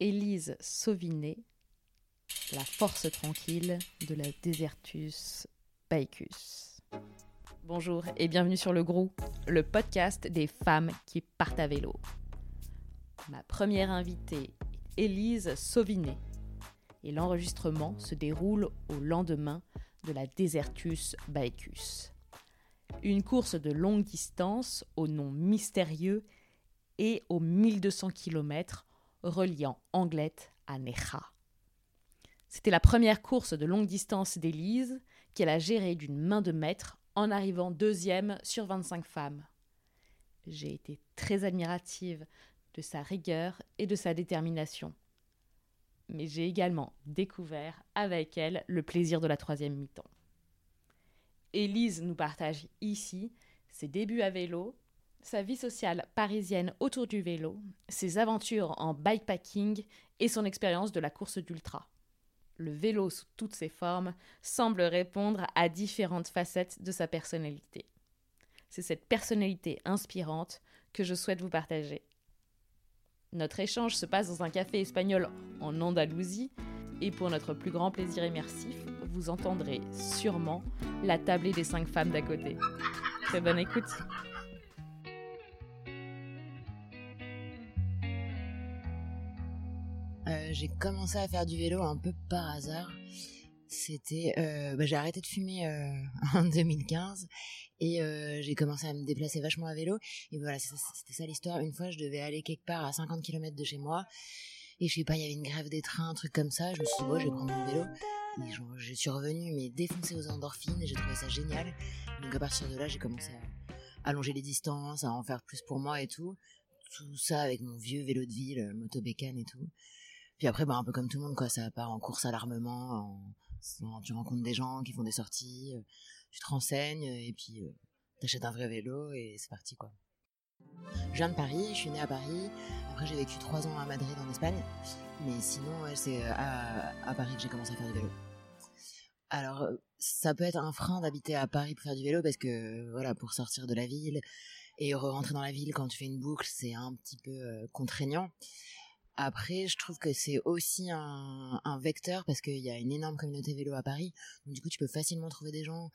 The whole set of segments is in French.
Élise Sauvinet, la force tranquille de la Desertus Baicus. Bonjour et bienvenue sur le Grou, le podcast des femmes qui partent à vélo. Ma première invitée est Élise Sauvinet et l'enregistrement se déroule au lendemain de la Desertus Baecus. Une course de longue distance au nom mystérieux et aux 1200 km reliant Anglette à Necha. C'était la première course de longue distance d'Élise qu'elle a gérée d'une main de maître en arrivant deuxième sur 25 femmes. J'ai été très admirative de sa rigueur et de sa détermination. Mais j'ai également découvert avec elle le plaisir de la troisième mi-temps. Élise nous partage ici ses débuts à vélo, sa vie sociale parisienne autour du vélo, ses aventures en bikepacking et son expérience de la course d'ultra. Le vélo sous toutes ses formes semble répondre à différentes facettes de sa personnalité. C'est cette personnalité inspirante que je souhaite vous partager. Notre échange se passe dans un café espagnol en Andalousie et pour notre plus grand plaisir immersif, vous entendrez sûrement la tablée des cinq femmes d'à côté. Très bonne écoute. J'ai commencé à faire du vélo un peu par hasard. C'était, euh, bah, j'ai arrêté de fumer euh, en 2015 et euh, j'ai commencé à me déplacer vachement à vélo. Et voilà, c'était ça l'histoire. Une fois, je devais aller quelque part à 50 km de chez moi et je sais pas, il y avait une grève des trains, un truc comme ça. Je me suis dit, bon, je vais prendre mon vélo. Et je, suis revenue, mais défoncée aux endorphines j'ai trouvé ça génial. Donc à partir de là, j'ai commencé à allonger les distances, à en faire plus pour moi et tout. Tout ça avec mon vieux vélo de ville, moto bécane et tout. Puis après, bah, un peu comme tout le monde, quoi, ça part en course à l'armement, tu rencontres des gens qui font des sorties, euh, tu te renseignes, et puis euh, t'achètes un vrai vélo, et c'est parti, quoi. Je viens de Paris, je suis née à Paris. Après, j'ai vécu trois ans à Madrid, en Espagne. Mais sinon, c'est euh, à, Paris que j'ai commencé à faire du vélo. Alors, ça peut être un frein d'habiter à Paris pour faire du vélo parce que, voilà, pour sortir de la ville et re-rentrer dans la ville quand tu fais une boucle, c'est un petit peu contraignant. Après, je trouve que c'est aussi un, vecteur parce qu'il y a une énorme communauté vélo à Paris. Donc, du coup, tu peux facilement trouver des gens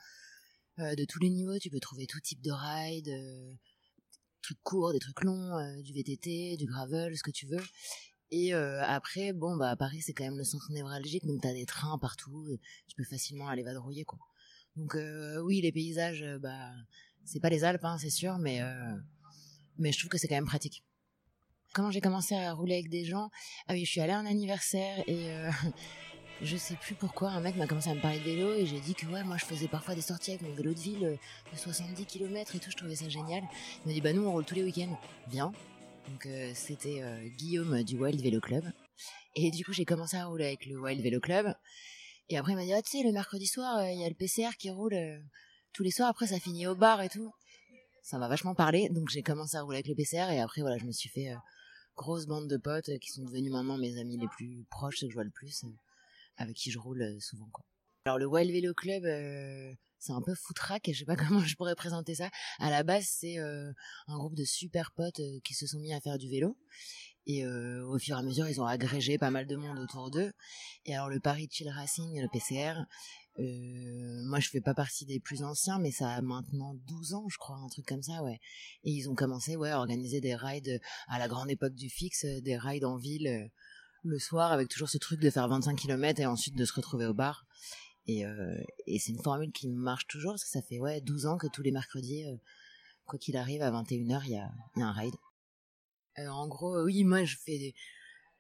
euh, de tous les niveaux. Tu peux trouver tout type de ride, euh, trucs courts, des trucs longs, euh, du VTT, du gravel, ce que tu veux. Et euh, après, bon, bah, Paris, c'est quand même le centre névralgique, donc t'as des trains partout. Tu peux facilement aller vadrouiller, quoi. Donc, oui, les paysages, bah, c'est pas les Alpes, hein, c'est sûr, mais, mais je trouve que c'est quand même pratique comment j'ai commencé à rouler avec des gens Ah oui, je suis allée à un anniversaire et euh, je sais plus pourquoi un mec m'a commencé à me parler de vélo et j'ai dit que ouais, moi je faisais parfois des sorties avec mon vélo de ville euh, de 70 km et tout, je trouvais ça génial. Il m'a dit bah nous on roule tous les week-ends, viens. Donc euh, c'était Guillaume du Wild Vélo Club et du coup j'ai commencé à rouler avec le Wild Vélo Club et après il m'a dit ah tu sais le mercredi soir il y a le PCR qui roule tous les soirs après ça finit au bar et tout. Ça m'a vachement parlé, donc j'ai commencé à rouler avec le PCR et après voilà je me suis fait grosse bande de potes qui sont devenus maintenant mes amis les plus proches, ceux que je vois le plus, euh, avec qui je roule euh, souvent. Quoi. Alors le Wild Vélo Club, euh, c'est un peu foutraque je sais pas comment je pourrais présenter ça. À la base, c'est un groupe de super potes qui se sont mis à faire du vélo. Et au fur et à mesure, ils ont agrégé pas mal de monde autour d'eux. Et alors le Paris Chill Racing, le PCR, euh, moi, je fais pas partie des plus anciens, mais ça a maintenant 12 ans, je crois, un truc comme ça, ouais. Et ils ont commencé, ouais, à organiser des rides à la grande époque du fixe, des rides en ville euh, le soir, avec toujours ce truc de faire 25 km et ensuite de se retrouver au bar. Et, euh, et c'est une formule qui marche toujours, parce que ça fait, ouais, 12 ans que tous les mercredis, euh, quoi qu'il arrive, à 21h, il y a, y a un ride. en gros, oui, moi, je fais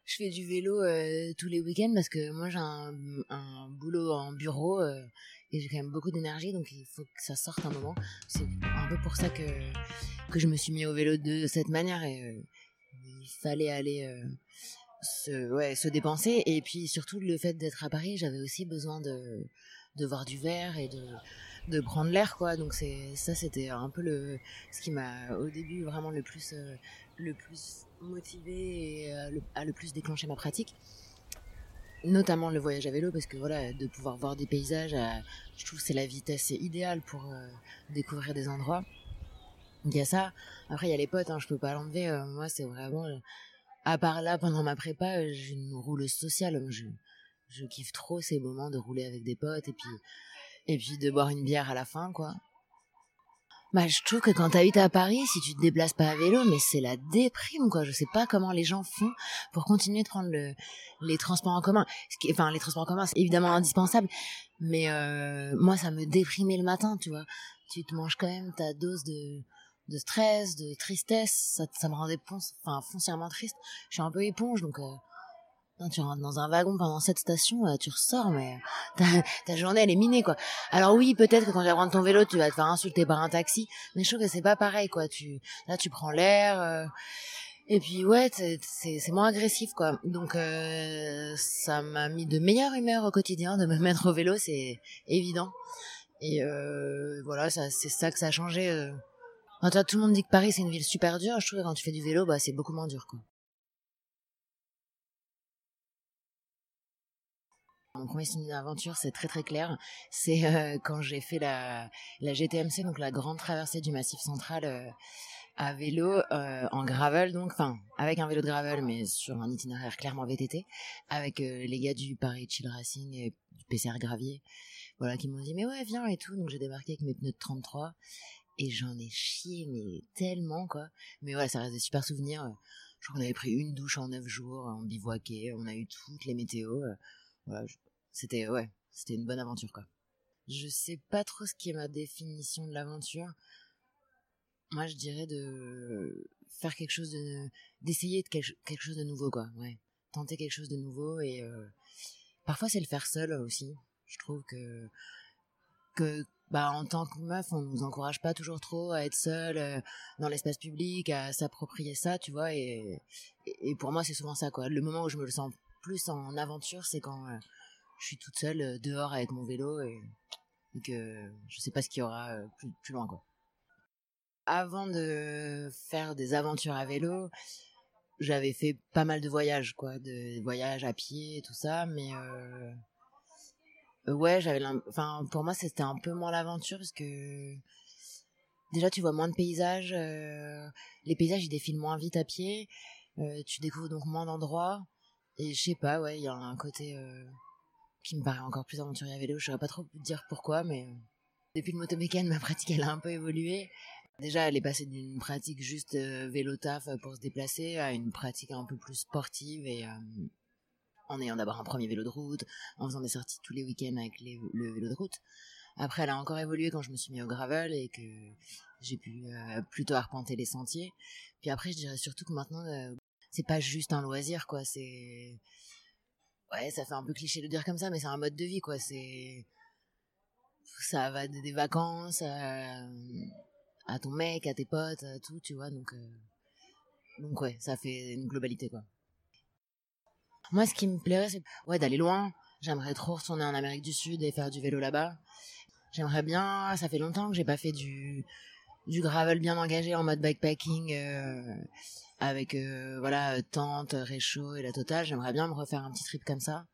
je fais du vélo euh, tous les week-ends parce que moi j'ai un, un, boulot en bureau euh, et j'ai quand même beaucoup d'énergie donc il faut que ça sorte un moment. C'est un peu pour ça que, que je me suis mis au vélo de cette manière et euh, il fallait aller se, ouais, se dépenser et puis surtout le fait d'être à Paris j'avais aussi besoin de, de voir du verre et de, de prendre l'air quoi donc c'est ça c'était un peu le ce qui m'a au début vraiment le plus le plus motivé et euh, à le, plus déclencher ma pratique notamment le voyage à vélo parce que voilà de pouvoir voir des paysages euh, je trouve c'est la vitesse idéale pour euh, découvrir des endroits il y a ça après il y a les potes hein, je peux pas l'enlever moi c'est vraiment à part là, pendant ma prépa, j'ai une rouleuse sociale. Je, je kiffe trop ces moments de rouler avec des potes et puis, et puis de boire une bière à la fin, quoi. Bah, je trouve que quand t'habites à Paris, si tu te déplaces pas à vélo, mais c'est la déprime, quoi. Je sais pas comment les gens font pour continuer de prendre le, les transports en commun. Ce qui, enfin, les transports en commun, c'est évidemment indispensable, mais euh, moi, ça me déprimait le matin, tu vois. Tu te manges quand même ta dose de, de stress, de tristesse. Ça, ça me rendait enfin, foncièrement triste. Je suis un peu éponge, donc euh, tu rentres dans un wagon pendant cette station, euh, tu ressors, mais ta, journée elle est minée quoi. Alors oui, peut-être que quand tu vas prendre ton vélo, tu vas te faire insulter par un taxi, mais je trouve que c'est pas pareil quoi. Tu là tu prends l'air. Euh, et puis ouais, c'est moins agressif quoi. Donc euh, ça m'a mis de meilleure humeur au quotidien de me mettre au vélo, c'est évident. Et voilà, c'est ça que ça a changé. Quand tout le monde dit que Paris c'est une ville super dure, je trouve que quand tu fais du vélo, bah c'est beaucoup moins dur quoi. Mon premier souvenir d'aventure, c'est très très clair. C'est euh, quand j'ai fait la, la GTMC, donc la grande traversée du Massif Central euh, à vélo, euh, en gravel, donc, enfin, avec un vélo de gravel, mais sur un itinéraire clairement VTT, avec les gars du Paris Chill Racing et du PCR Gravier, voilà, qui m'ont dit, mais ouais, viens et tout. Donc j'ai débarqué avec mes pneus de 33 et j'en ai chié, mais tellement, quoi. Mais voilà, ça reste des super souvenirs. Je crois qu'on avait pris une douche en 9 jours, on bivouaquait, on a eu toutes les météos. voilà, c'était ouais, c'était une bonne aventure quoi. Je sais pas trop ce qui est ma définition de l'aventure. Moi, je dirais de faire quelque chose de d'essayer de quelque, chose de nouveau quoi, ouais. Tenter quelque chose de nouveau et euh, parfois c'est le faire seul aussi. Je trouve que que bah en tant que meuf, on nous encourage pas toujours trop à être seule euh, dans l'espace public, à s'approprier ça, tu vois et, et, pour moi c'est souvent ça quoi. Le moment où je me le sens plus en aventure, c'est quand euh, je suis toute seule euh, dehors avec mon vélo et, que je sais pas ce qu'il y aura euh, plus, loin quoi. Avant de faire des aventures à vélo, j'avais fait pas mal de voyages quoi, de voyages à pied et tout ça, mais euh, ouais, j'avais enfin pour moi c'était un peu moins l'aventure parce que déjà tu vois moins de paysages, les paysages ils défilent moins vite à pied, tu découvres donc moins d'endroits et je sais pas, ouais, il y a un côté qui me paraît encore plus aventurier à vélo. Je saurais pas trop dire pourquoi, mais euh, depuis le motomécane, ma pratique elle a un peu évolué. Déjà, elle est passée d'une pratique juste euh, vélo taf pour se déplacer à une pratique un peu plus sportive et euh, en ayant d'abord un premier vélo de route, en faisant des sorties tous les week-ends avec le vélo de route. Après, elle a encore évolué quand je me suis mis au gravel et que j'ai pu plutôt arpenter les sentiers. Puis après, je dirais surtout que maintenant, c'est pas juste un loisir, quoi. C'est ouais, ça fait un peu cliché de dire comme ça, mais c'est un mode de vie, quoi. C'est, ça va des vacances à, ton mec, à tes potes, à tout, tu vois. Donc, euh, donc ouais, ça fait une globalité, quoi. Moi, ce qui me plairait, c'est ouais d'aller loin. J'aimerais trop retourner en Amérique du Sud et faire du vélo là-bas. J'aimerais bien. Ça fait longtemps que j'ai pas fait du du gravel bien engagé en mode bikepacking. Euh, avec euh, voilà tente, réchaud et la totale. J'aimerais bien me refaire un petit trip comme ça.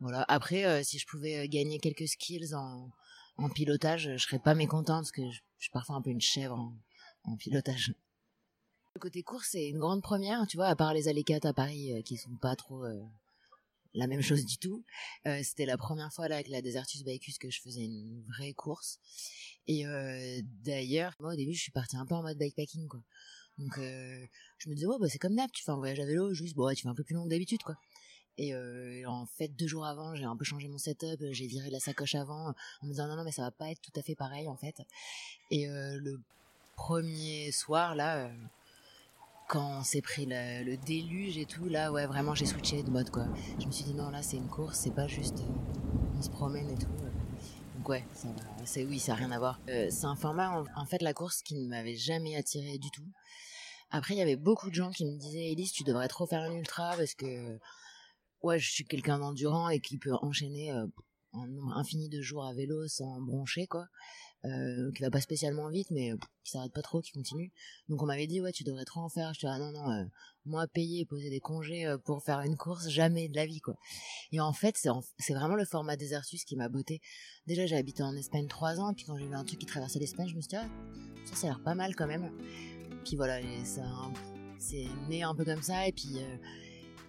Voilà. Après, euh, si je pouvais euh, gagner quelques skills en, en pilotage, je serais pas mécontente parce que je, suis parfois un peu une chèvre en, en pilotage. Le côté course, c'est une grande première, tu vois, à part les allées à Paris qui sont pas trop la même chose du tout. C'était la première fois là avec la Desertus Bicus que je faisais une vraie course. Et d'ailleurs, moi au début, je suis partie un peu en mode bikepacking quoi. Donc euh, je me disais ouais bah c'est comme d'hab, tu fais un voyage à vélo, juste bon tu fais un peu plus long que d'habitude quoi. Et euh, en fait deux jours avant j'ai un peu changé mon setup, j'ai viré la sacoche avant en me disant non non mais ça va pas être tout à fait pareil en fait. Et euh, le premier soir là quand on s'est pris le, déluge et tout, là, ouais, vraiment, j'ai switché de mode, quoi. Je me suis dit, non, là, c'est une course, c'est pas juste, on se promène et tout. Ouais, c'est, oui, ça a rien à voir. c'est un format, en, fait, la course qui ne m'avait jamais attiré du tout. Après, il y avait beaucoup de gens qui me disaient, Elise, tu devrais trop faire un ultra parce que, ouais, je suis quelqu'un d'endurant et qui peut enchaîner euh, un nombre infini de jours à vélo sans broncher, quoi. Euh, qui va pas spécialement vite, mais qui s'arrête pas trop, qui continue. Donc on m'avait dit, ouais, tu devrais trop en faire. Je dis, ah non, non, euh, moi, payer et poser des congés euh, pour faire une course, jamais de la vie, quoi. Et en fait, c'est vraiment le format Desertus qui m'a botté. Déjà, j'ai habité en Espagne trois ans, puis quand j'ai vu un truc qui traversait l'Espagne, je me suis dit, ah, ça, ça a l'air pas mal quand même. Puis voilà, c'est né un peu comme ça. Et puis,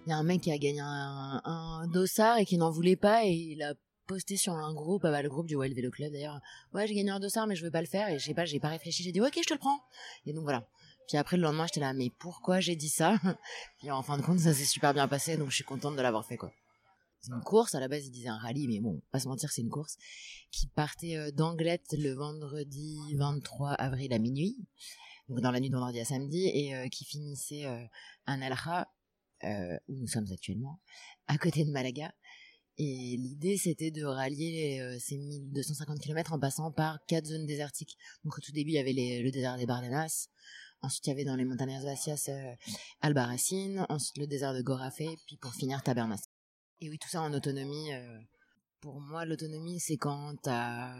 il y a un mec qui a gagné un dossard et qui n'en voulait pas et il a posté sur un groupe, bah, le groupe du Wild Vélo Club d'ailleurs. Ouais, j'ai gagné un dossard, mais je veux pas le faire. Et je sais pas, j'ai pas réfléchi. J'ai dit, ok, je te le prends. Et donc voilà. Puis après, le lendemain, j'étais là, mais pourquoi j'ai dit ça? Puis en fin de compte, ça s'est super bien passé, donc je suis contente de l'avoir fait, quoi. C'est une course, à la base, ils disaient un rallye, mais bon, pas se mentir, c'est une course qui partait euh, d'Anglette le vendredi 23 avril à minuit, donc dans la nuit de vendredi à samedi, et euh, qui finissait euh, à Nalha, où nous sommes actuellement, à côté de Malaga, et l'idée, c'était de rallier euh, ces 1250 km en passant par quatre zones désertiques. Donc au tout début, il y avait le désert des Bardenas. Ensuite, il y avait dans les montagnes Vacias euh, Albarracín. Ensuite, le désert de Gorafé. Puis pour finir, Tabernas. Et oui, tout ça en autonomie. Euh, pour moi, l'autonomie, c'est quand t'as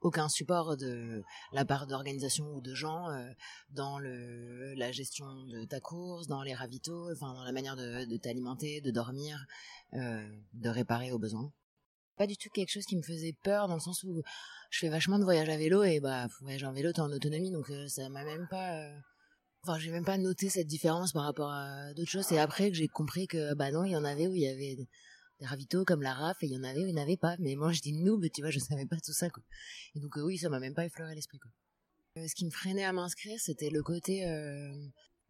aucun support de la part d'organisation ou de gens euh, dans la gestion de ta course, dans les ravitaux, enfin dans la manière de, t'alimenter, de dormir, euh, de réparer aux besoins. Pas du tout quelque chose qui me faisait peur dans le sens où je fais vachement de voyages à vélo et bah voyager en vélo t'es en autonomie donc euh, ça m'a même pas euh, enfin j'ai même pas noté cette différence par rapport à d'autres choses c'est après que j'ai compris que bah non il y en avait où il y avait des comme la RAF et il y en avait ou il n'y en avait pas. Mais moi, je dis noob, tu vois, je savais pas tout ça. Et donc, euh, oui, ça m'a même pas effleuré l'esprit. Euh, ce qui me freinait à m'inscrire, c'était le côté, euh,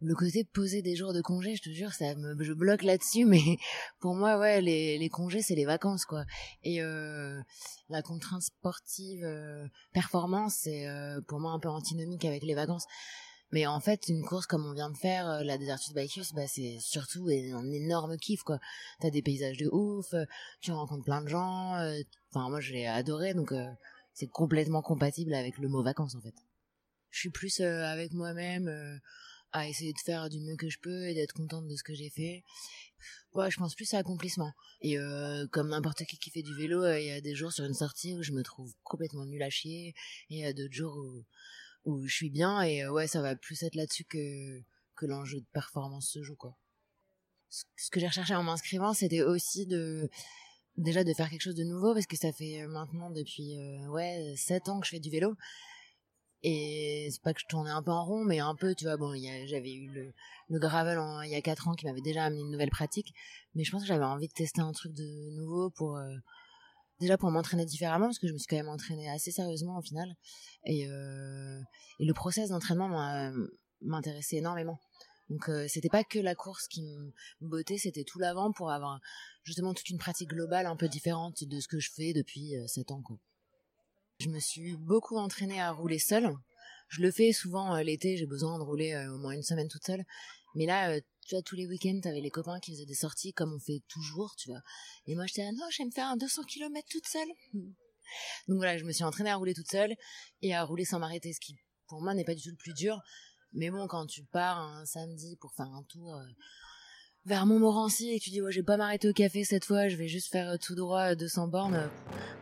le côté poser des jours de congé, je te jure, ça me, je bloque là-dessus, mais pour moi, ouais, les, les congés, c'est les vacances, quoi. Et euh, la contrainte sportive, performance, c'est pour moi un peu antinomique avec les vacances. Mais en fait, une course comme on vient de faire, euh, la Desertus Bikeus, bah, c'est surtout un énorme kiff, quoi. T'as des paysages de ouf, euh, tu rencontres plein de gens. Euh, enfin, moi, je l'ai adoré, donc c'est complètement compatible avec le mot vacances, en fait. Je suis plus avec moi-même, à essayer de faire du mieux que je peux et d'être contente de ce que j'ai fait. Ouais, je pense plus à accomplissement. Et comme n'importe qui qui fait du vélo, il y a des jours sur une sortie où je me trouve complètement nul à chier, et il y a d'autres jours où où je suis bien et euh, ouais ça va plus être là-dessus que que l'enjeu de performance se joue quoi. Ce que j'ai recherché en m'inscrivant c'était aussi de déjà de faire quelque chose de nouveau parce que ça fait maintenant depuis euh, ouais sept ans que je fais du vélo et c'est pas que je tournais un peu en rond mais un peu tu vois bon j'avais eu le, le gravel il y a quatre ans qui m'avait déjà amené une nouvelle pratique mais je pense que j'avais envie de tester un truc de nouveau pour euh, déjà pour m'entraîner différemment parce que je me suis quand même entraînée assez sérieusement au final. Et, euh, le process d'entraînement m'intéressait énormément. Donc euh, c'était pas que la course qui me bottait c'était tout l'avant pour avoir justement toute une pratique globale un peu différente de ce que je fais depuis euh, 7 ans quoi. Je me suis beaucoup entraînée à rouler seule. Je le fais souvent euh, l'été j'ai besoin de rouler euh, au moins une semaine toute seule mais là tu vois, tous les week-ends, t'avais les copains qui faisaient des sorties comme on fait toujours, tu vois. Et moi, j'étais là, non, j'aime faire un 200 km toute seule. Donc voilà, je me suis entraînée à rouler toute seule et à rouler sans m'arrêter, ce qui, pour moi, n'est pas du tout le plus dur. Mais bon, quand tu pars un samedi pour faire un tour euh, vers Montmorency et que tu dis, ouais, je vais pas m'arrêter au café cette fois, je vais juste faire euh, tout droit 200 bornes, euh,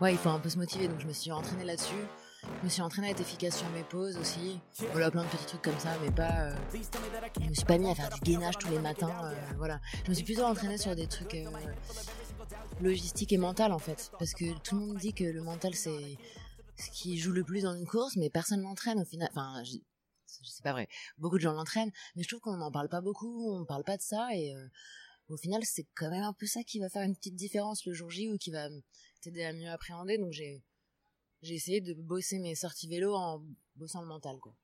ouais, il faut un peu se motiver. Donc je me suis entraînée là-dessus. Je me suis entraînée à être efficace sur mes pauses aussi. Voilà, plein de petits trucs comme ça, mais pas. Euh... Je me suis pas mis à faire du gainage tous les matins. Euh, voilà. Je me suis plutôt entraînée sur des trucs euh, logistiques et mental en fait. Parce que tout le monde dit que le mental c'est ce qui joue le plus dans une course, mais personne l'entraîne au final. Enfin, je... c'est pas vrai. Beaucoup de gens l'entraînent, mais je trouve qu'on n'en parle pas beaucoup, on parle pas de ça et. Euh, au final, c'est quand même un peu ça qui va faire une petite différence le jour J ou qui va t'aider à mieux appréhender. Donc j'ai j'ai essayé de bosser mes sorties vélo en bossant le mental, quoi.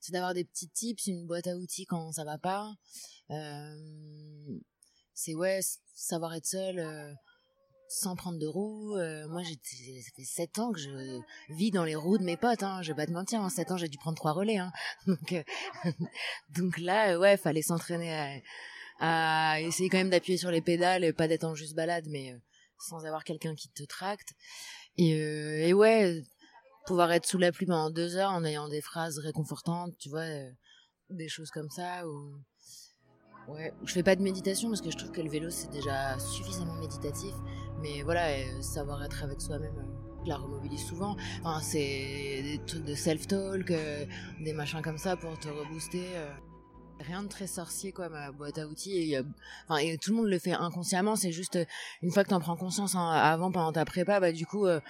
C'est d'avoir des petits tips, une boîte à outils quand ça va pas. Euh, c'est ouais, savoir être seul euh, sans prendre de roues. Euh, moi, j'ai ça fait 7 ans que je vis dans les roues de mes potes. Hein. Je vais pas te mentir, en 7 ans, j'ai dû prendre trois relais. Hein. Donc, euh, donc là, ouais, fallait s'entraîner à, à, essayer quand même d'appuyer sur les pédales, pas d'être en juste balade, mais sans avoir quelqu'un qui te tracte. Et, euh, et ouais, pouvoir être sous la pluie pendant deux heures en ayant des phrases réconfortantes, tu vois, euh, des choses comme ça. Ou... Ouais, je fais pas de méditation parce que je trouve que le vélo c'est déjà suffisamment méditatif, mais voilà, euh, savoir être avec soi-même, je la remobilise souvent. Enfin, c'est des trucs de self-talk, des machins comme ça pour te rebooster. Rien de très sorcier quoi, ma boîte à outils. Et, enfin, et tout le monde le fait inconsciemment. C'est juste une fois que t'en prends conscience hein, avant, pendant ta prépa, bah du coup, euh,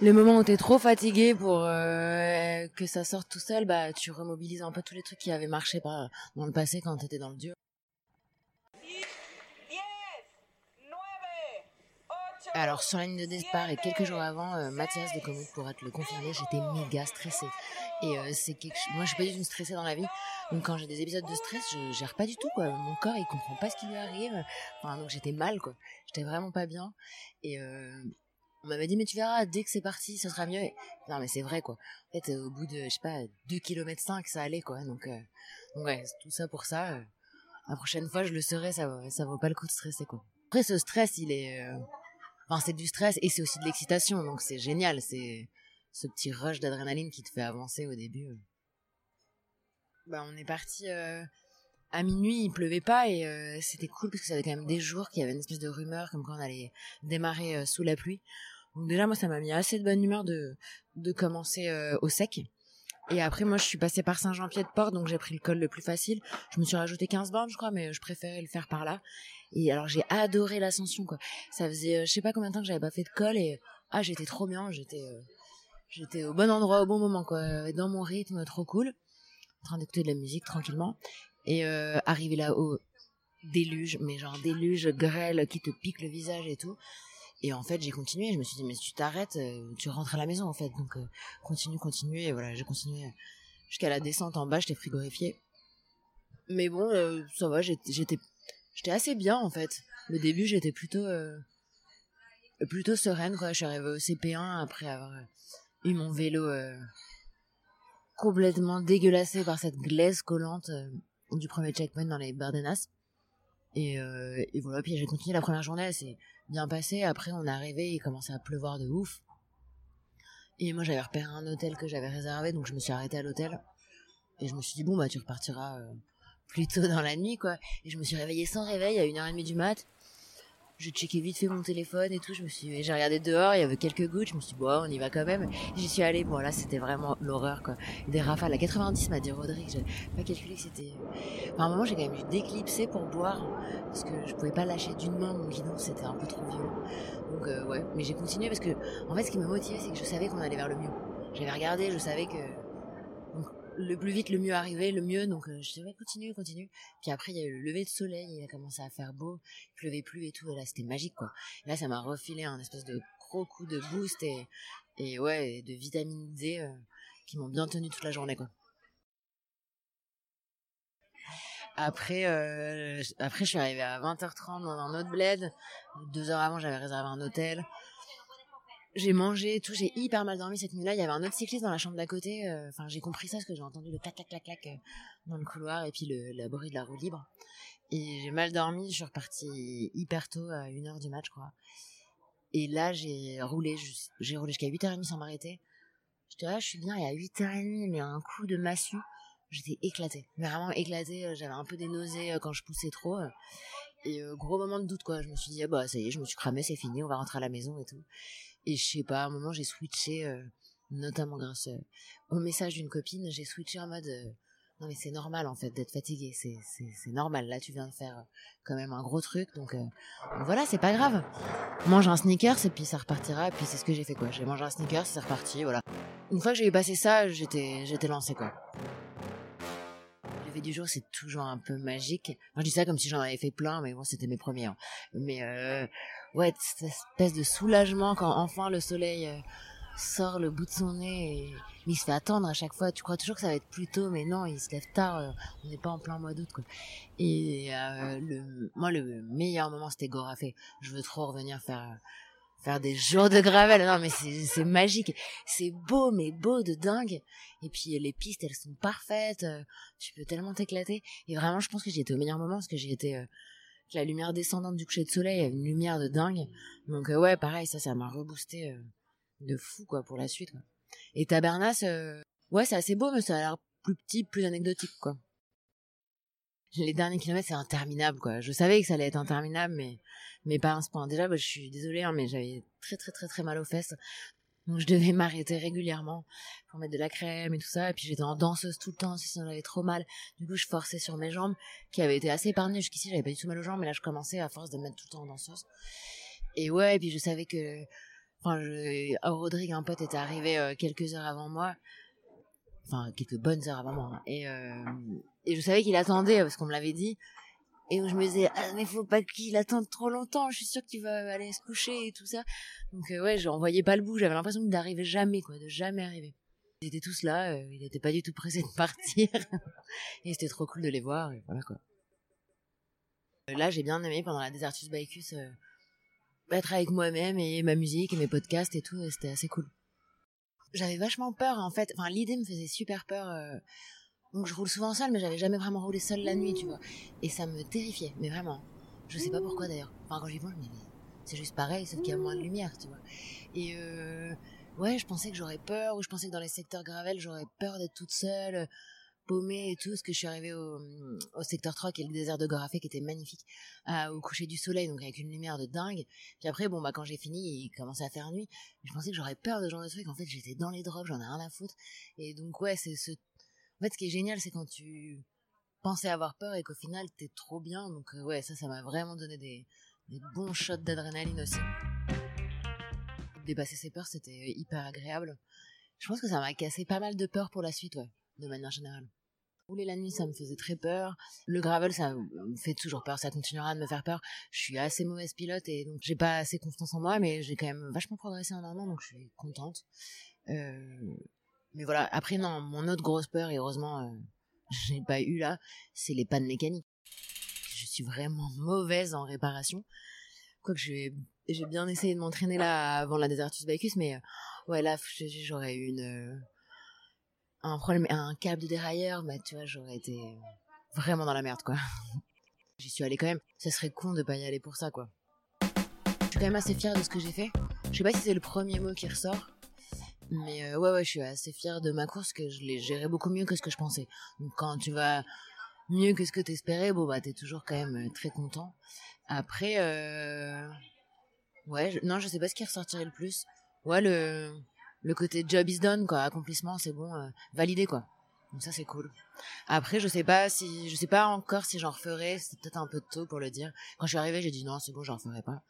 les où t'es trop fatigué pour euh, que ça sorte tout seul, bah tu remobilises un peu tous les trucs qui avaient marché dans le passé quand t'étais dans le dur. Alors sur la ligne de départ et quelques jours avant, euh, Mathias de Commode pourra te le confirmer, j'étais méga stressée. Et euh, c'est quelque... moi je suis pas du tout stressée dans la vie, donc quand j'ai des épisodes de stress, je gère pas du tout quoi. Mon corps il comprend pas ce qui lui arrive. Enfin donc j'étais mal quoi. J'étais vraiment pas bien. Et euh, on m'avait dit mais tu verras dès que c'est parti ce sera mieux. Non mais c'est vrai quoi. En fait au bout de je sais pas 2 km 5 ça allait quoi. Donc, donc ouais tout ça pour ça. la prochaine fois je le serai ça ça vaut pas le coup de stresser quoi. Après ce stress il est enfin c'est du stress et c'est aussi de l'excitation donc c'est génial c'est ce petit rush d'adrénaline qui te fait avancer au début. Bah on est parti euh, à minuit, il pleuvait pas et euh, c'était cool parce que ça avait quand même des jours qu'il y avait une espèce de rumeur comme quoi on allait démarrer euh, sous la pluie. Donc déjà moi ça m'a mis assez de bonne humeur de de commencer euh, au sec. Et après moi je suis passée par Saint-Jean-Pied-de-Port donc j'ai pris le col le plus facile. Je me suis rajouté 15 bornes je crois mais je préférais le faire par là. Et alors j'ai adoré l'ascension quoi. Ça faisait euh, je sais pas combien de temps que j'avais pas fait de col et ah j'étais trop bien, j'étais euh, j'étais au bon endroit au bon moment quoi, dans mon rythme trop cool, en train d'écouter de la musique tranquillement et euh, arrivé là-haut déluge mais genre déluge grêle qui te pique le visage et tout et en fait j'ai continué je me suis dit mais si tu t'arrêtes euh, tu rentres à la maison en fait. Donc euh, continue continue. Et voilà j'ai continué jusqu'à la descente en bas j'étais frigorifiée. Mais bon euh, ça va j'étais j'étais assez bien en fait. Le début j'étais plutôt plutôt sereine quoi. Je suis arrivée au CP1 après avoir eu mon vélo complètement dégueulassé par cette glaise collante du premier checkpoint dans les Bardenas. Et, euh, et voilà, puis j'ai continué la première journée, s'est bien passée. Après, on est arrivé, il commençait à pleuvoir de ouf. Et moi, j'avais repéré un hôtel que j'avais réservé, donc je me suis arrêtée à l'hôtel. Et je me suis dit, bon, bah, tu repartiras euh, plus tôt dans la nuit, quoi. Et je me suis réveillée sans réveil à 1h30 du mat. J'ai checké vite fait mon téléphone et tout. Je me suis, j'ai regardé dehors, il y avait quelques gouttes. Je me suis dit, bon, on y va quand même. J'y suis allée. Bon, là, c'était vraiment l'horreur, quoi. Des rafales à 90, m'a dit Rodrigue. J'ai pas calculé que c'était. Enfin, un moment, j'ai quand même dû d'éclipser pour boire. Parce que je pouvais pas lâcher d'une main mon guidon. C'était un peu trop violent. Donc, euh, ouais. Mais j'ai continué parce que, en fait, ce qui me motivait, c'est que je savais qu'on allait vers le mieux. J'avais regardé, je savais que. Le plus vite, le mieux arrivait, le mieux. Donc, euh, je disais, ouais, continue, continue. Puis après, il y a eu le lever de soleil, il a commencé à faire beau, il pleuvait plus et tout. Et là, c'était magique, quoi. Et là, ça m'a refilé un espèce de gros coup de boost et, et ouais, de vitamine D euh, qui m'ont bien tenu toute la journée, quoi. Après, euh, après, je suis arrivée à 20h30 dans un autre bled. Deux heures avant, j'avais réservé un hôtel. J'ai mangé et tout, j'ai hyper mal dormi cette nuit-là. Il y avait un autre cycliste dans la chambre d'à côté. euh, Enfin, j'ai compris ça parce que j'ai entendu le clac, clac, clac, clac dans le couloir et puis le, bruit de la roue libre. Et j'ai mal dormi, je suis repartie hyper tôt, à 1h du match, je crois. Et là, j'ai roulé, j'ai roulé jusqu'à 8h30 sans m'arrêter. J'étais là, je suis bien, et à 8h30, mais un coup de massue, j'étais éclatée. Mais Vraiment éclatée, euh, j'avais un peu des nausées euh, quand je poussais trop. Et gros moment de doute, quoi. Je me suis dit, ah bah ça y est, je me suis cramée, c'est fini, on va rentrer à la maison et tout. Et je sais pas, à un moment, j'ai switché, euh, notamment grâce euh, au message d'une copine, j'ai switché en mode, euh, non mais c'est normal en fait d'être fatigué, c'est c'est normal. Là, tu viens de faire quand même un gros truc, donc voilà, c'est pas grave. Mange un sneakers et puis ça repartira. Et puis c'est ce que j'ai fait quoi. J'ai mangé un sneakers, c'est reparti, voilà. Une fois que j'ai passé ça, j'étais j'étais lancée quoi. Du jour, c'est toujours un peu magique. Je dis ça comme si j'en avais fait plein, mais bon, c'était mes premiers. hein. Mais euh, ouais, cette espèce de soulagement quand enfin le soleil euh, sort le bout de son nez il se fait attendre à chaque fois. Tu crois toujours que ça va être plus tôt, mais non, il se lève tard. euh, on n'est pas en plein mois d'août. Et euh, le, moi, le meilleur moment, c'était Gorafé. Je veux trop revenir faire faire des jours de gravel. Non, mais c'est magique. C'est beau, mais beau de dingue. Et puis les pistes, elles sont parfaites. euh, Tu peux tellement t'éclater. Et vraiment, je pense que j'y étais au meilleur moment parce que j'y étais. euh, la lumière descendante du coucher de soleil, il y une lumière de dingue. Donc euh, ouais, pareil, ça, ça m'a reboosté euh, de fou quoi pour la suite. Quoi. Et Tabernas, euh, ouais, c'est assez beau, mais ça a l'air plus petit, plus anecdotique quoi. Les derniers kilomètres, c'est interminable quoi. Je savais que ça allait être interminable, mais mais pas à ce point. Déjà, bah, je suis désolée, hein, mais j'avais très très très très mal aux fesses. Donc je devais m'arrêter régulièrement pour mettre de la crème et tout ça. Et puis j'étais en danseuse tout le temps, sinon j'avais trop mal. Du coup, je forçais sur mes jambes, qui avaient été assez épargnées jusqu'ici. J'avais pas du tout mal aux jambes, mais là, je commençais à force de me mettre tout le temps en danseuse. Et ouais, et puis je savais que Enfin, je... Rodrigue, un pote, était arrivé quelques heures avant moi. Enfin, quelques bonnes heures avant moi. Hein. Et, et je savais qu'il attendait, parce qu'on me l'avait dit. Et je me disais, ah, mais faut pas qu'il attende trop longtemps, je suis sûre qu'il va aller se coucher et tout ça. Donc, ouais, j'en voyais pas le bout, j'avais l'impression d'arriver jamais, quoi, de jamais arriver. Ils étaient tous là, euh, il n'était pas du tout pressé de partir. et c'était trop cool de les voir, et voilà quoi. Euh, là, j'ai bien aimé pendant la Desertus Bicus euh, être avec moi-même et ma musique et mes podcasts et tout, c'était assez cool. J'avais vachement peur en fait, enfin l'idée me faisait super peur. Donc je roule souvent seule, mais j'avais jamais vraiment roulé seule la nuit, tu vois. Et ça me terrifiait, mais vraiment. Je sais pas pourquoi d'ailleurs. Enfin quand j'y pense, je c'est juste pareil, sauf qu'il y a moins de lumière, tu vois. Et ouais, je pensais que j'aurais peur, ou je pensais que dans les secteurs gravel, j'aurais peur d'être toute seule, euh, paumée et tout, parce que je suis arrivée au, au secteur 3, qui est le désert de Gorafé, qui était magnifique, au coucher du soleil, donc avec une lumière de dingue. Puis après, bon, bah, quand j'ai fini, il commençait à faire nuit. Je pensais que j'aurais peur de ce genre de truc. En fait, j'étais dans les drogues, j'en ai rien à foutre. Et donc, ouais, c'est ce, en fait, ce qui est génial, c'est quand tu pensais avoir peur et qu'au final, t'es trop bien. Donc, euh, ouais, ça, ça m'a vraiment donné des, bons shots d'adrénaline aussi dépasser ses peurs, c'était hyper agréable. Je pense que ça m'a cassé pas mal de peur pour la suite, ouais, de manière générale. Rouler la nuit, ça me faisait très peur. Le gravel, ça me fait toujours peur, ça continuera de me faire peur. Je suis assez mauvaise pilote et donc j'ai pas assez confiance en moi, mais j'ai quand même vachement progressé en un an, donc je suis contente. Euh, mais voilà, après non, mon autre grosse peur, et heureusement euh, je n'ai pas eu là, c'est les pannes mécaniques. Je suis vraiment mauvaise en réparation. Quoique j'ai j'ai bien essayé de m'entraîner là avant la Desertus Bicus, mais euh, ouais, là, j'aurais eu une, euh, un problème, un câble de dérailleur, bah, tu vois, j'aurais été vraiment dans la merde, quoi. J'y suis allée quand même. Ça serait con de pas y aller pour ça, quoi. Je suis quand même assez fière de ce que j'ai fait. Je sais pas si c'est le premier mot qui ressort, mais euh, ouais, ouais, je suis assez fière de ma course, que je l'ai gérée beaucoup mieux que ce que je pensais. Donc quand tu vas mieux que ce que t'espérais, bon bah t'es toujours quand même très content. Après, euh, Ouais, non, je sais pas ce qui ressortirait le plus. Ouais, le, le côté job is done, quoi, accomplissement, c'est bon, euh, validé, quoi. Donc ça, c'est cool. Après, je sais pas si, je sais pas encore si j'en referai, c'est peut-être un peu tôt pour le dire. Quand je suis arrivée, j'ai dit non, c'est bon, j'en ferai pas.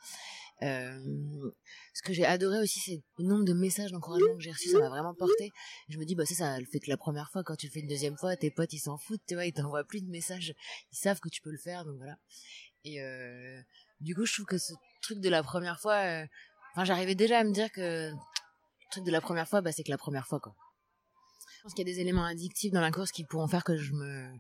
Ce que j'ai adoré aussi, c'est le nombre de messages d'encouragement que j'ai reçus, ça m'a vraiment porté. Je me dis, bah, ça, ça le fait que la première fois, quand tu le fais une deuxième fois, tes potes, ils s'en foutent, tu vois, ils t'envoient plus de messages. Ils savent que tu peux le faire, donc voilà. Et, euh, du coup, je trouve que ce truc de la première fois, euh, enfin, j'arrivais déjà à me dire que le truc de la première fois, bah, c'est que la première fois, quoi. Je pense qu'il y a des éléments addictifs dans la course qui pourront faire que je me,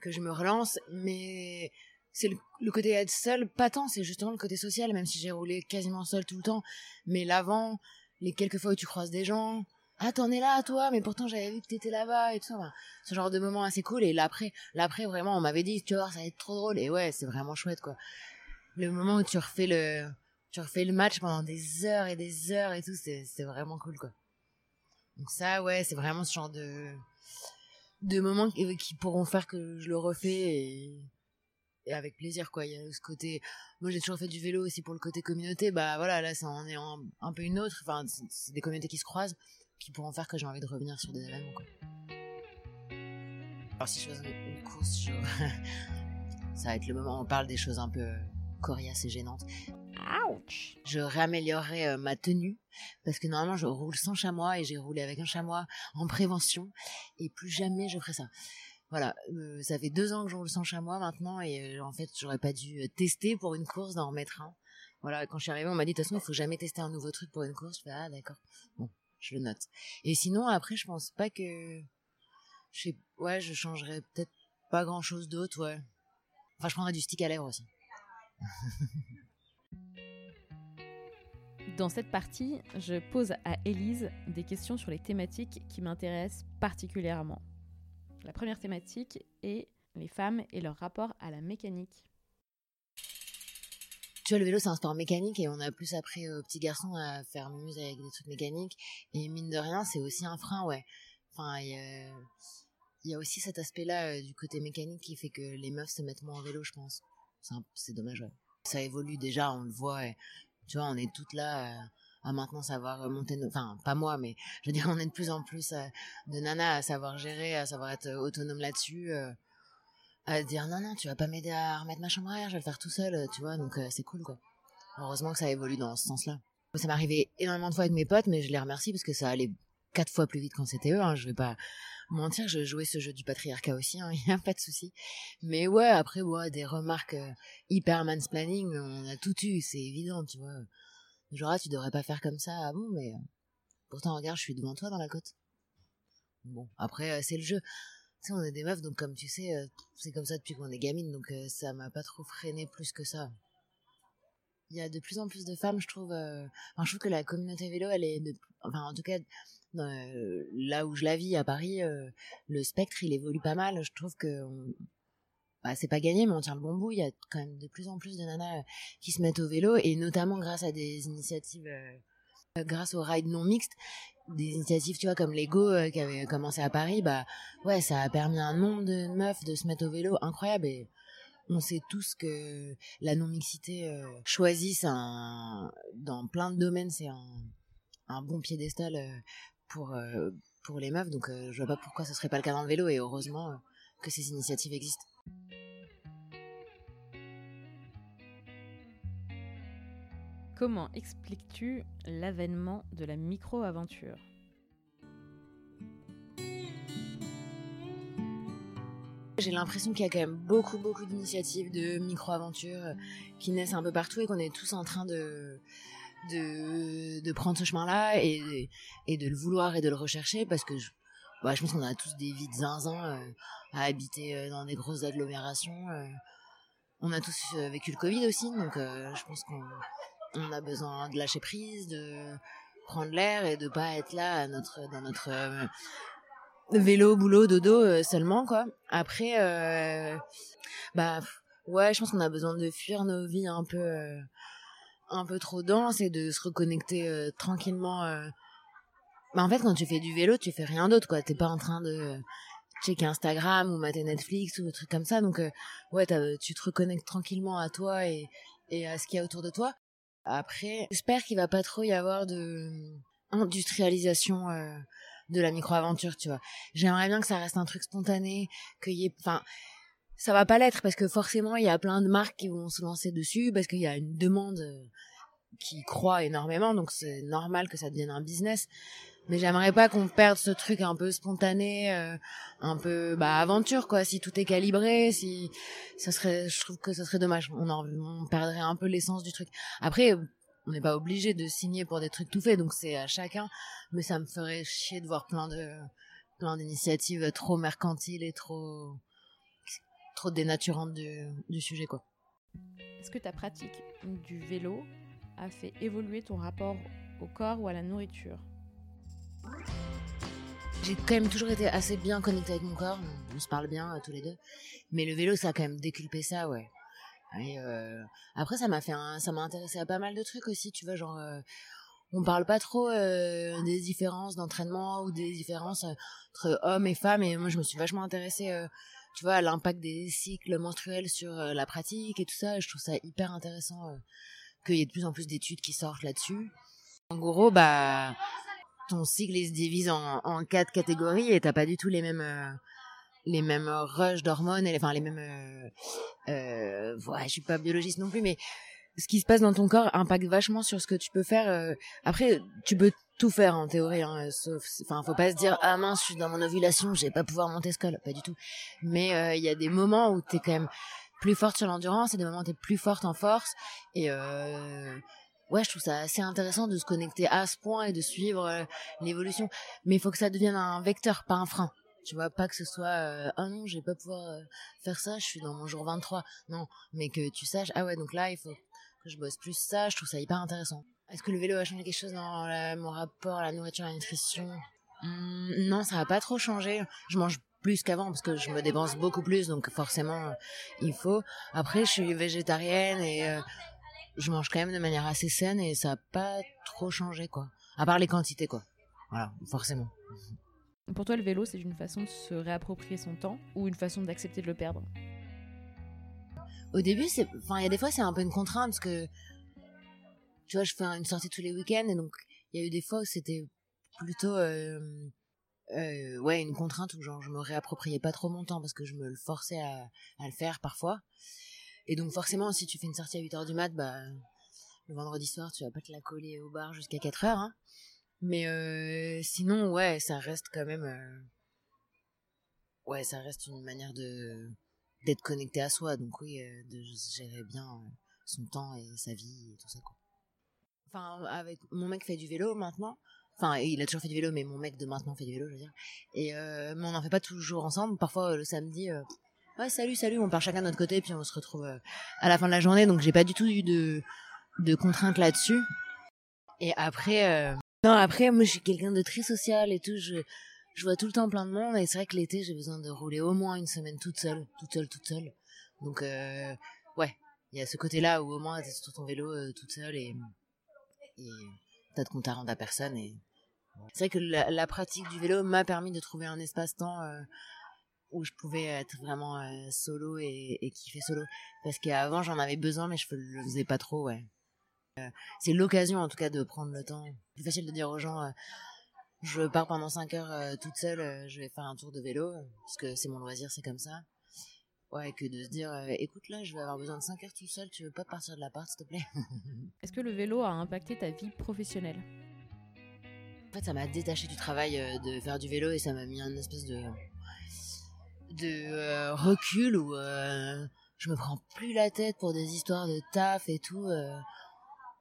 que je me relance, mais c'est le, côté être seul, pas tant, c'est justement le côté social, même si j'ai roulé quasiment seul tout le temps. Mais l'avant, les quelques fois où tu croises des gens, ah t'en es là toi, mais pourtant j'avais vu que t'étais là-bas et tout ça. ce genre de moment assez cool. Et l'après, l'après vraiment, on m'avait dit, tu vois, ça va être trop drôle. Et ouais, c'est vraiment chouette quoi le moment où tu refais le, tu refais le match pendant des heures et des heures et tout, c'est, c'est vraiment cool, quoi. Donc ça, ouais, c'est vraiment ce genre de, de moments qui, qui pourront faire que je le refais et, et avec plaisir, quoi. Il y a ce côté, moi j'ai toujours fait du vélo aussi pour le côté communauté, bah voilà, là ça en est un, peu une autre, enfin, c'est, des communautés qui se croisent, qui pourront faire que j'ai envie de revenir sur des événements, quoi. Alors si je fais une course, ça va être le moment où on parle des choses un peu coriace et gênante. Ouch Je réaméliorerai euh, ma tenue parce que normalement je roule sans chamois et j'ai roulé avec un chamois en prévention et plus jamais je ferai ça. Voilà, euh, ça fait deux ans que je roule sans chamois maintenant et euh, en fait j'aurais pas dû tester pour une course d'en remettre un. Voilà, quand je suis arrivée on m'a dit de toute façon il faut jamais tester un nouveau truc pour une course. Je fais ah d'accord, bon je le note. Et sinon après je pense pas que, je sais, ouais je changerais peut-être pas grand chose d'autre ouais. Enfin je prendrais du stick à lèvres aussi. Dans cette partie, je pose à Élise des questions sur les thématiques qui m'intéressent particulièrement. La première thématique est les femmes et leur rapport à la mécanique. Tu vois, le vélo, c'est un sport mécanique et on a plus appris aux petits garçons à faire muse avec des trucs mécaniques. Et mine de rien, c'est aussi un frein, ouais. Enfin, il y, a aussi cet aspect-là euh, du côté mécanique qui fait que les meufs se mettent moins en vélo, je pense. C'est dommage, ouais. Ça évolue déjà, on le voit. tu vois, on est toutes là euh, à maintenant savoir monter nos... Enfin, pas moi, mais je veux dire, on est de plus en plus euh, de nanas à savoir gérer, à savoir être autonome là-dessus. Euh, à dire non, non, tu vas pas m'aider à remettre ma chambre à air, je vais le faire tout seul, tu vois. Donc c'est cool, quoi. Heureusement que ça évolue dans ce sens-là. ça m'arrivait énormément de fois avec mes potes, mais je les remercie parce que ça allait quatre fois plus vite quand c'était eux. Hein, je vais pas mentir, je jouais ce jeu du patriarcat aussi, il n'y a pas de souci. Mais ouais, après, ouais, des remarques euh, hyper mansplaining, on a tout eu, c'est évident, tu vois. Genre, ah, tu devrais pas faire comme ça, ah bon, mais euh, pourtant, regarde, je suis devant toi dans la côte. Bon, après, euh, c'est le jeu. Tu sais, on est des meufs, donc comme tu sais, c'est comme ça depuis qu'on est gamine, donc ça m'a pas trop freiné plus que ça. Il y a de plus en plus de femmes, je trouve. Enfin, je trouve que la communauté vélo, elle est, enfin, en tout cas, euh, là où je la vis à Paris, euh, le spectre il évolue pas mal. Je trouve que bah, c'est pas gagné, mais on tient le bon bout. Il y a quand même de plus en plus de nanas euh, qui se mettent au vélo et notamment grâce à des initiatives, grâce au ride non mixte, des initiatives, tu vois, comme Lego qui avait commencé à Paris. Bah ouais, ça a permis à un nombre de meufs de se mettre au vélo incroyable et on sait tous que la non mixité choisisse un, dans plein de domaines, c'est un, bon piédestal pour, euh, pour les meufs, donc euh, je vois pas pourquoi ce serait pas le cas dans le vélo, et heureusement euh, que ces initiatives existent. Comment expliques-tu l'avènement de la micro-aventure? J'ai l'impression qu'il y a quand même beaucoup, beaucoup d'initiatives de micro-aventures qui naissent un peu partout et qu'on est tous en train de, prendre ce chemin-là et, de le vouloir et de le rechercher parce que je, bah, pense qu'on a tous des vies de zinzin euh, à habiter euh, dans des grosses agglomérations. Euh. on a tous vécu le Covid aussi, donc je pense qu'on on a besoin de lâcher prise, de prendre l'air et de pas être là dans notre vélo, boulot, dodo seulement quoi. Après, bah ouais, je pense qu'on a besoin de fuir nos vies un peu un peu trop dense et de se reconnecter euh, tranquillement. Euh. Bah, en fait, quand tu fais du vélo, tu fais rien d'autre, quoi. T'es pas en train de checker Instagram ou mater Netflix ou des trucs comme ça. Donc, euh, ouais, tu te reconnectes tranquillement à toi et à ce qu'il y a autour de toi. Après, j'espère qu'il va pas trop y avoir de industrialisation de la micro-aventure, tu vois. J'aimerais bien que ça reste un truc spontané, qu'il y ait, enfin, ça va pas l'être parce que forcément il y a plein de marques qui vont se lancer dessus parce qu'il y a une demande euh, qui croît énormément donc c'est normal que ça devienne un business mais j'aimerais pas qu'on perde ce truc un peu spontané euh, un peu bah aventure quoi. Si tout est calibré si ça serait je trouve que ça serait dommage. On, perdrait un peu l'essence du truc. Après on n'est pas obligé de signer pour des trucs tout faits donc c'est à chacun. Mais ça me ferait chier de voir plein de plein d'initiatives trop mercantiles et trop trop dénaturante du, sujet quoi. Est-ce que ta pratique du vélo a fait évoluer ton rapport au corps ou à la nourriture? J'ai quand même toujours été assez bien connectée avec mon corps, on se parle bien euh, tous les deux, mais le vélo ça a quand même déculpé ça, ouais. Euh, après ça m'a fait ça m'a intéressé à pas mal de trucs aussi, tu vois, genre euh, on parle pas trop des différences d'entraînement ou des différences entre hommes et femmes et moi je me suis vachement intéressée tu vois, l'impact des cycles menstruels sur euh, la pratique et tout ça. Je trouve ça hyper intéressant euh, qu'il y ait de plus en plus d'études qui sortent là-dessus. En gros, bah, ton cycle il se divise en, quatre catégories et t'as pas du tout les mêmes euh, les mêmes rushs d'hormones et enfin les mêmes euh, euh, je suis pas biologiste non plus mais ce qui se passe dans ton corps impacte vachement sur ce que tu peux faire après tu peux tout faire en théorie, hein, sauf, enfin, faut pas se dire ah mince, je suis dans mon ovulation, je vais pas pouvoir monter ce col, pas du tout. Mais euh, il y a des moments où t'es quand même plus forte sur l'endurance, et des moments où t'es plus forte en force, et euh, ouais, je trouve ça assez intéressant de se connecter à ce point et de suivre euh, l'évolution. Mais il faut que ça devienne un vecteur, pas un frein. Tu vois, pas que ce soit euh, ah non, je vais pas pouvoir faire ça, je suis dans mon jour 23. Non, mais que tu saches ah ouais, donc là il faut que je bosse plus ça, je trouve ça hyper intéressant. Est-ce que le vélo a changé quelque chose dans mon rapport à la nourriture et à la nutrition? Hum, Non, ça n'a pas trop changé. Je mange plus qu'avant parce que je me dépense beaucoup plus, donc forcément il faut. Après, je suis végétarienne et euh, je mange quand même de manière assez saine et ça n'a pas trop changé quoi. À part les quantités quoi. Voilà, forcément. Pour toi, le vélo, c'est une façon de se réapproprier son temps ou une façon d'accepter de le perdre? Au début, c'est, enfin, il y a des fois, c'est un peu une contrainte parce que tu vois, je fais une sortie tous les week-ends et donc il y a eu des fois où c'était plutôt euh, euh, ouais une contrainte où genre je me réappropriais pas trop mon temps parce que je me le forçais à, à le faire parfois. Et donc forcément, si tu fais une sortie à 8 heures du mat, bah le vendredi soir, tu vas pas te la coller au bar jusqu'à 4 heures. Hein. Mais euh, sinon, ouais, ça reste quand même. Euh, ouais, ça reste une manière de d'être connecté à soi. Donc oui, euh, de gérer bien son temps et sa vie et tout ça. Enfin, avec mon mec fait du vélo maintenant. Enfin, il a toujours fait du vélo, mais mon mec de maintenant fait du vélo, je veux dire. Et mais on n'en fait pas toujours ensemble. Parfois le samedi, ouais salut salut, on part chacun de notre côté, puis on se retrouve à la fin de la journée. Donc j'ai pas du tout eu de de contraintes là-dessus. Et après, non, après, moi, je suis quelqu'un de très social et tout. Je, je vois tout le temps plein de monde. Et c'est vrai que l'été, j'ai besoin de rouler au moins une semaine toute seule, toute seule, toute seule. Donc, euh, ouais, il y a ce côté-là où au moins t'es sur ton vélo euh, toute seule et, et t'as de compte à rendre à personne. Et c'est vrai que la, pratique du vélo m'a permis de trouver un espace-temps euh, où je pouvais être vraiment euh, solo et, et kiffer solo. Parce qu'avant, j'en avais besoin, mais je le faisais pas trop, ouais. Euh, c'est l'occasion en tout cas de prendre le temps. C'est facile de dire aux gens euh, je pars pendant 5 heures toute seule, je vais faire un tour de vélo parce que c'est mon loisir, c'est comme ça. Ouais, que de se dire écoute là, je vais avoir besoin de 5 heures tout seul, tu veux pas partir de l'appart s'il te plaît? Est-ce que le vélo a impacté ta vie professionnelle? En fait, ça m'a détaché du travail de faire du vélo et ça m'a mis un espèce de de recul où je me prends plus la tête pour des histoires de taf et tout.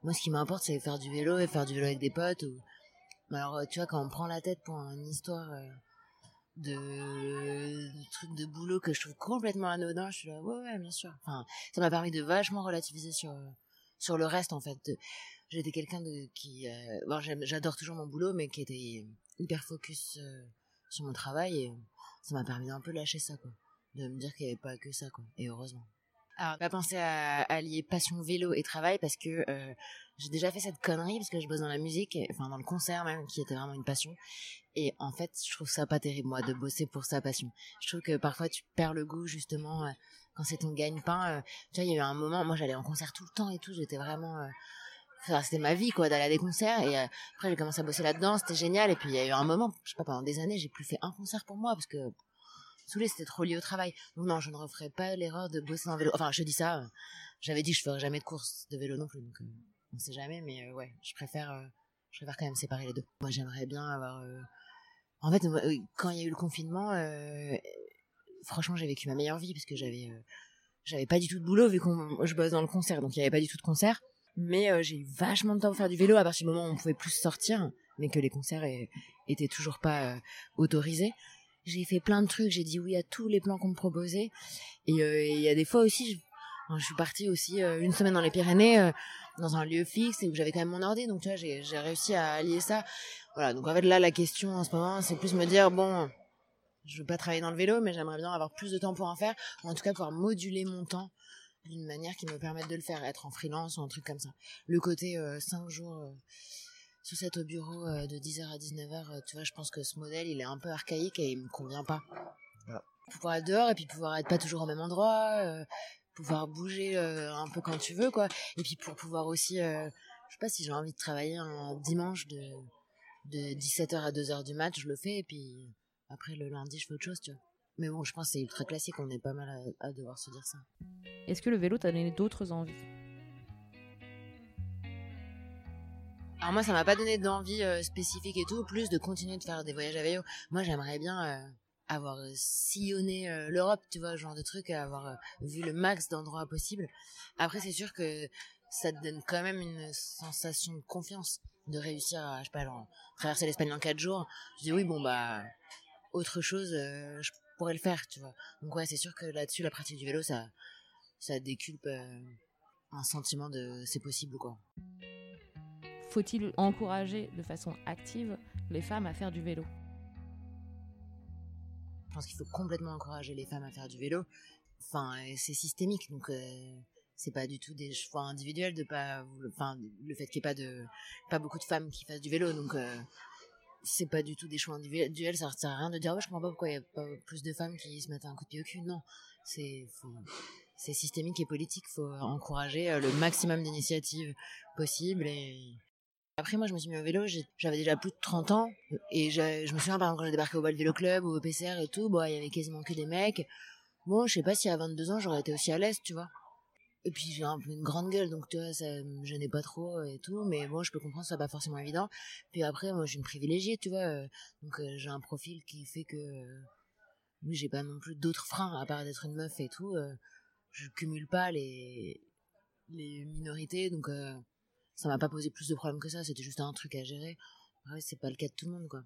Moi, ce qui m'importe, c'est faire du vélo et faire du vélo avec des potes. Ou... Alors, euh, tu vois, quand on prend la tête pour une histoire euh, de... truc de boulot que je trouve complètement anodin, je suis là, ouais, ouais, bien sûr. Enfin, ça m'a permis de vachement relativiser sur sur le reste, en fait. J'étais quelqu'un de qui, euh... bon, j'adore toujours mon boulot, mais qui était hyper focus euh, sur mon travail ça m'a permis d'un peu lâcher ça, quoi. De me dire qu'il n'y avait pas que ça, quoi. Et heureusement. Alors, pas penser à, allier passion vélo et travail parce que euh, j'ai déjà fait cette connerie parce que je bosse dans la musique, enfin dans le concert même, qui était vraiment une passion. Et en fait, je trouve ça pas terrible moi de bosser pour sa passion. Je trouve que parfois tu perds le goût justement euh, quand c'est ton gagne-pain. Euh, tu vois, il y a eu un moment, moi j'allais en concert tout le temps et tout, j'étais vraiment C'était ma vie quoi d'aller à des concerts et après j'ai commencé à bosser là-dedans c'était génial et puis il y a eu un moment je sais pas pendant des années j'ai plus fait un concert pour moi parce que saoulé, c'était trop lié au travail. Donc non, je ne referai pas l'erreur de bosser en vélo. Enfin, je dis ça, euh, j'avais dit que je ferais jamais de course de vélo non plus, donc euh, on sait jamais, mais euh, ouais, je préfère, je préfère quand même séparer les deux. Moi, j'aimerais bien avoir. En fait, quand il y a eu le confinement, franchement, j'ai vécu ma meilleure vie parce que j'avais, j'avais pas du tout de boulot vu qu'on, je bosse dans le concert, donc il y avait pas du tout de concert. Mais j'ai eu vachement de temps pour faire du vélo à partir du moment où on pouvait plus sortir, mais que les concerts étaient toujours pas autorisés. J'ai fait plein de trucs, j'ai dit oui à tous les plans qu'on me proposait. Et euh, il y a des fois aussi, je, suis partie aussi euh, une semaine dans les Pyrénées, euh, dans un lieu fixe, et où j'avais quand même mon ordi. Donc tu vois, j'ai réussi à allier ça. Voilà, donc en fait là, la question en ce moment, c'est plus me dire, bon, je veux pas travailler dans le vélo, mais j'aimerais bien avoir plus de temps pour en faire, ou en tout cas pouvoir moduler mon temps d'une manière qui me permette de le faire, être en freelance ou un truc comme ça. Le côté 5 jours sous cette au bureau euh, de 10h à 19h, euh, tu vois, je pense que ce modèle, il est un peu archaïque et il me convient pas. Pouvoir être dehors et puis pouvoir être pas toujours au même endroit, euh, pouvoir bouger un peu quand tu veux, quoi. Et puis pour pouvoir aussi, je sais pas si j'ai envie de travailler un dimanche de, de 17h à 2h du match, je le fais et puis après le lundi, je fais autre chose, tu vois. Mais bon, je pense que c'est ultra classique, on est pas mal à, à devoir se dire ça. Est-ce que le vélo t'a donné d'autres envies? Alors moi, ça m'a pas donné d'envie euh, spécifique et tout, plus de continuer de faire des voyages à vélo. Moi, j'aimerais bien euh, avoir euh, sillonné l'Europe, tu vois, genre de truc, avoir vu le max d'endroits possibles. Après, c'est sûr que ça te donne quand même une sensation de confiance de réussir à, je sais pas, genre, traverser l'Espagne en quatre jours. Je dis oui, bon bah, autre chose, je pourrais le faire, tu vois. Donc ouais, c'est sûr que là-dessus, la pratique du vélo, ça, ça déculpe un sentiment de c'est possible, quoi faut-il encourager de façon active les femmes à faire du vélo? Je pense qu'il faut complètement encourager les femmes à faire du vélo. Enfin, c'est systémique, donc euh, c'est pas du tout des choix individuels de pas, enfin, le fait qu'il n'y ait pas de, pas beaucoup de femmes qui fassent du vélo, donc euh, c'est pas du tout des choix individuels. Ça sert à rien de dire, ouais, je comprends pas pourquoi il y a pas plus de femmes qui se mettent un coup de pied au cul. Non, c'est, c'est systémique et politique. Faut encourager euh, le maximum d'initiatives possibles et après, moi, je me suis mis au vélo, j'avais déjà plus de 30 ans. Et je, me souviens, par exemple, quand j'ai débarqué au Bal Vélo Club ou au PCR et tout, bon, il y avait quasiment que des mecs. Bon, je sais pas si à 22 ans, j'aurais été aussi à l'aise, tu vois. Et puis j'ai un peu une grande gueule, donc tu vois, ça me gênait pas trop et tout. Mais bon, je peux comprendre, ça pas forcément évident. Puis après, moi, je suis une privilégiée, tu vois. euh, donc euh, j'ai un profil qui fait que, euh, oui, j'ai pas non plus d'autres freins à part d'être une meuf et tout. euh, je cumule pas les les minorités, donc ça m'a pas posé plus de problèmes que ça. C'était juste un truc à gérer. Ouais, c'est pas le cas de tout le monde, quoi.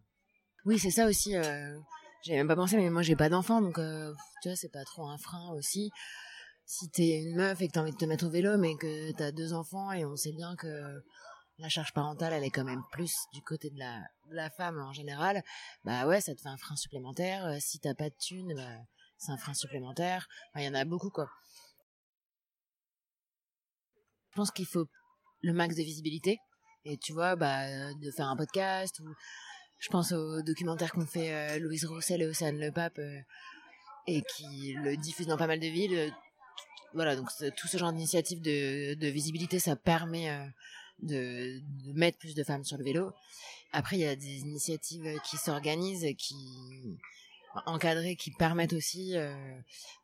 Oui, c'est ça aussi. J'avais même pas pensé, mais moi j'ai pas d'enfant, donc tu vois, c'est pas trop un frein aussi si t'es une meuf et que t'as envie de te mettre au vélo, mais que t'as deux enfants et on sait bien que la charge parentale, elle est quand même plus du côté de la, la femme en général, bah ouais, ça te fait un frein supplémentaire. Euh, Si t'as pas de thunes, bah, c'est un frein supplémentaire. Il y en a beaucoup, quoi. Je pense qu'il faut le max de visibilité. Et tu vois, bah, de faire un podcast ou je pense au documentaire qu'ont fait euh, Louise Roussel et Océane Le Pape euh, et qui le diffusent dans pas mal de villes. Voilà, donc tout ce genre d'initiative de, de visibilité, ça permet euh, de, de mettre plus de femmes sur le vélo. Après, il y a des initiatives qui s'organisent, qui encadrées, qui permettent aussi euh,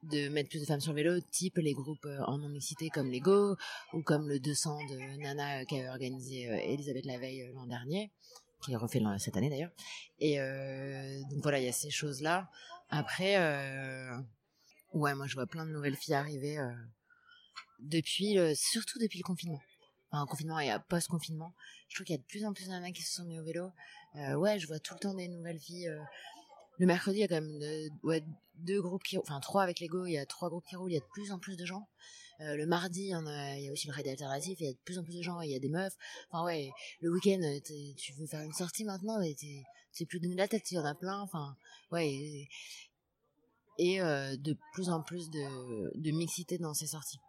de mettre plus de femmes sur le vélo, type les groupes euh, en non-mixité comme les Go, ou comme le 200 de Nana euh, qu'a organisé euh, Elisabeth Laveille l'an dernier, qui est refait cette année d'ailleurs. Et donc voilà, il y a ces choses-là. Après, euh, ouais, moi je vois plein de nouvelles filles arriver euh, depuis, le- surtout depuis le confinement. Enfin, confinement et post-confinement. Je trouve qu'il y a de plus en plus de qui se sont mis au vélo. Euh, ouais, je vois tout le temps des nouvelles filles. euh, le mercredi, il y a quand même deux groupes qui, enfin trois avec les go, il y a trois groupes qui roulent, il y a de plus en plus de gens. Euh, le mardi, il y, a, aussi le raid alternatif, il y a de plus en plus de gens, il y a des meufs. Enfin ouais, le week-end, euh, tu veux faire une sortie maintenant, t'es t'es plus donné la tête, il y en a plein. Enfin ouais, et, euh, de plus en plus de, mixité dans ces sorties.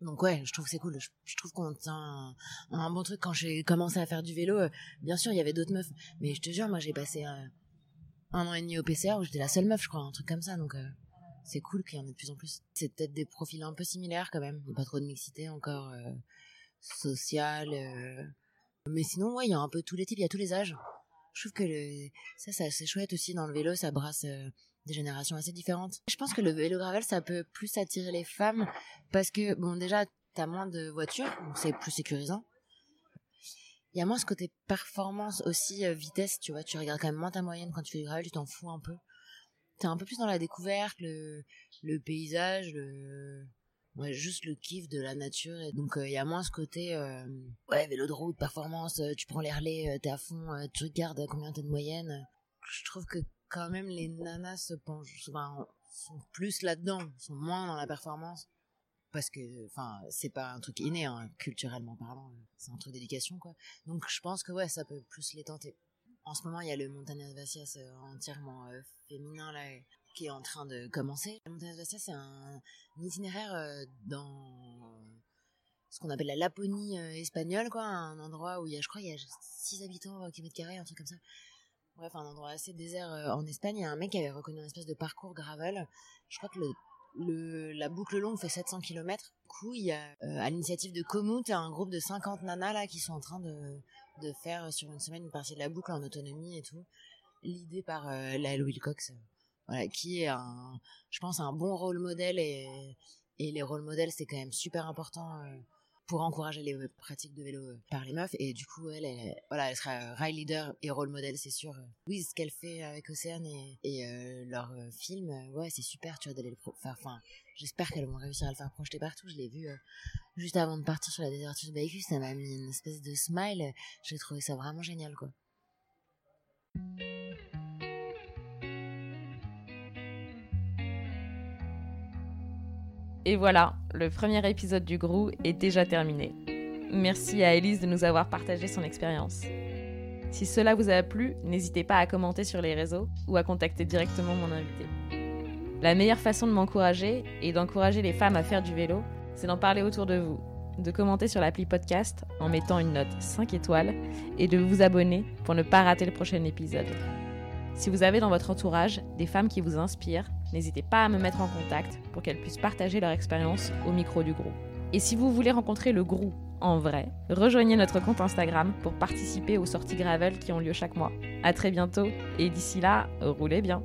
Donc ouais, je trouve que c'est cool. Je, trouve qu'on tient un, bon truc. Quand j'ai commencé à faire du vélo, euh, bien sûr, il y avait d'autres meufs. Mais je te jure, moi, j'ai passé euh, un an et demi au PCR où j'étais la seule meuf, je crois, un truc comme ça. Donc c'est cool qu'il y en ait de plus en plus. C'est peut-être des profils un peu similaires quand même. Il n'y a pas trop de mixité encore sociale. Mais sinon, ouais, il y a un peu tous les types, il y a tous les âges. Je trouve que le... ça, c'est chouette aussi dans le vélo. Ça brasse des générations assez différentes. Je pense que le vélo gravel, ça peut plus attirer les femmes parce que, bon, déjà, t'as moins de voitures, donc c'est plus sécurisant. Il y a moins ce côté performance aussi, euh, vitesse, tu vois. Tu regardes quand même moins ta moyenne quand tu fais du gravel, tu t'en fous un peu. T'es un peu plus dans la découverte, le, paysage, le, ouais, juste le kiff de la nature. Et donc, euh, il y a moins ce côté, euh, ouais, vélo de route, performance, tu prends les relais, t'es à fond, tu regardes combien t'as de moyenne. Je trouve que quand même les nanas se penchent, sont plus là-dedans, sont moins dans la performance parce que enfin c'est pas un truc inné hein, culturellement parlant c'est un truc d'éducation quoi. Donc je pense que ouais ça peut plus les tenter. En ce moment il y a le Montañas Vacias euh, entièrement euh, féminin là qui est en train de commencer. Le Montañas Vacias c'est un, itinéraire euh, dans ce qu'on appelle la Laponie espagnole quoi un endroit où il y a je crois il y a 6 habitants au kilomètre carré un truc comme ça bref un endroit assez désert euh, en Espagne il y a un mec qui avait reconnu un espèce de parcours gravel je crois que la boucle longue fait 700 km. Du coup, il y a, euh, à l'initiative de Komoot, un groupe de 50 nanas là qui sont en train de, faire sur une semaine une partie de la boucle en autonomie et tout. L'idée par euh, Wilcox, euh, voilà, qui est un, je pense, un bon rôle modèle et, et les rôles modèles c'est quand même super important euh, pour encourager les euh, pratiques de vélo euh, par les meufs. Et du coup elle, voilà elle sera rail leader et rôle modèle c'est sûr oui ce qu'elle fait avec Océane et, euh, leur euh, film euh, ouais c'est super tu vois d'aller le faire enfin j'espère qu'elles vont réussir à le faire projeter partout. Je l'ai vu euh, juste avant de partir sur la Desertus Bacchus ça m'a mis une espèce de smile. J'ai trouvé ça vraiment génial quoi Et voilà, le premier épisode du Grou est déjà terminé. Merci à Elise de nous avoir partagé son expérience. Si cela vous a plu, n'hésitez pas à commenter sur les réseaux ou à contacter directement mon invité. La meilleure façon de m'encourager et d'encourager les femmes à faire du vélo, c'est d'en parler autour de vous, de commenter sur l'appli podcast en mettant une note 5 étoiles et de vous abonner pour ne pas rater le prochain épisode. Si vous avez dans votre entourage des femmes qui vous inspirent, n'hésitez pas à me mettre en contact pour qu'elles puissent partager leur expérience au micro du groupe. Et si vous voulez rencontrer le groupe en vrai, rejoignez notre compte Instagram pour participer aux sorties gravel qui ont lieu chaque mois. À très bientôt et d'ici là, roulez bien.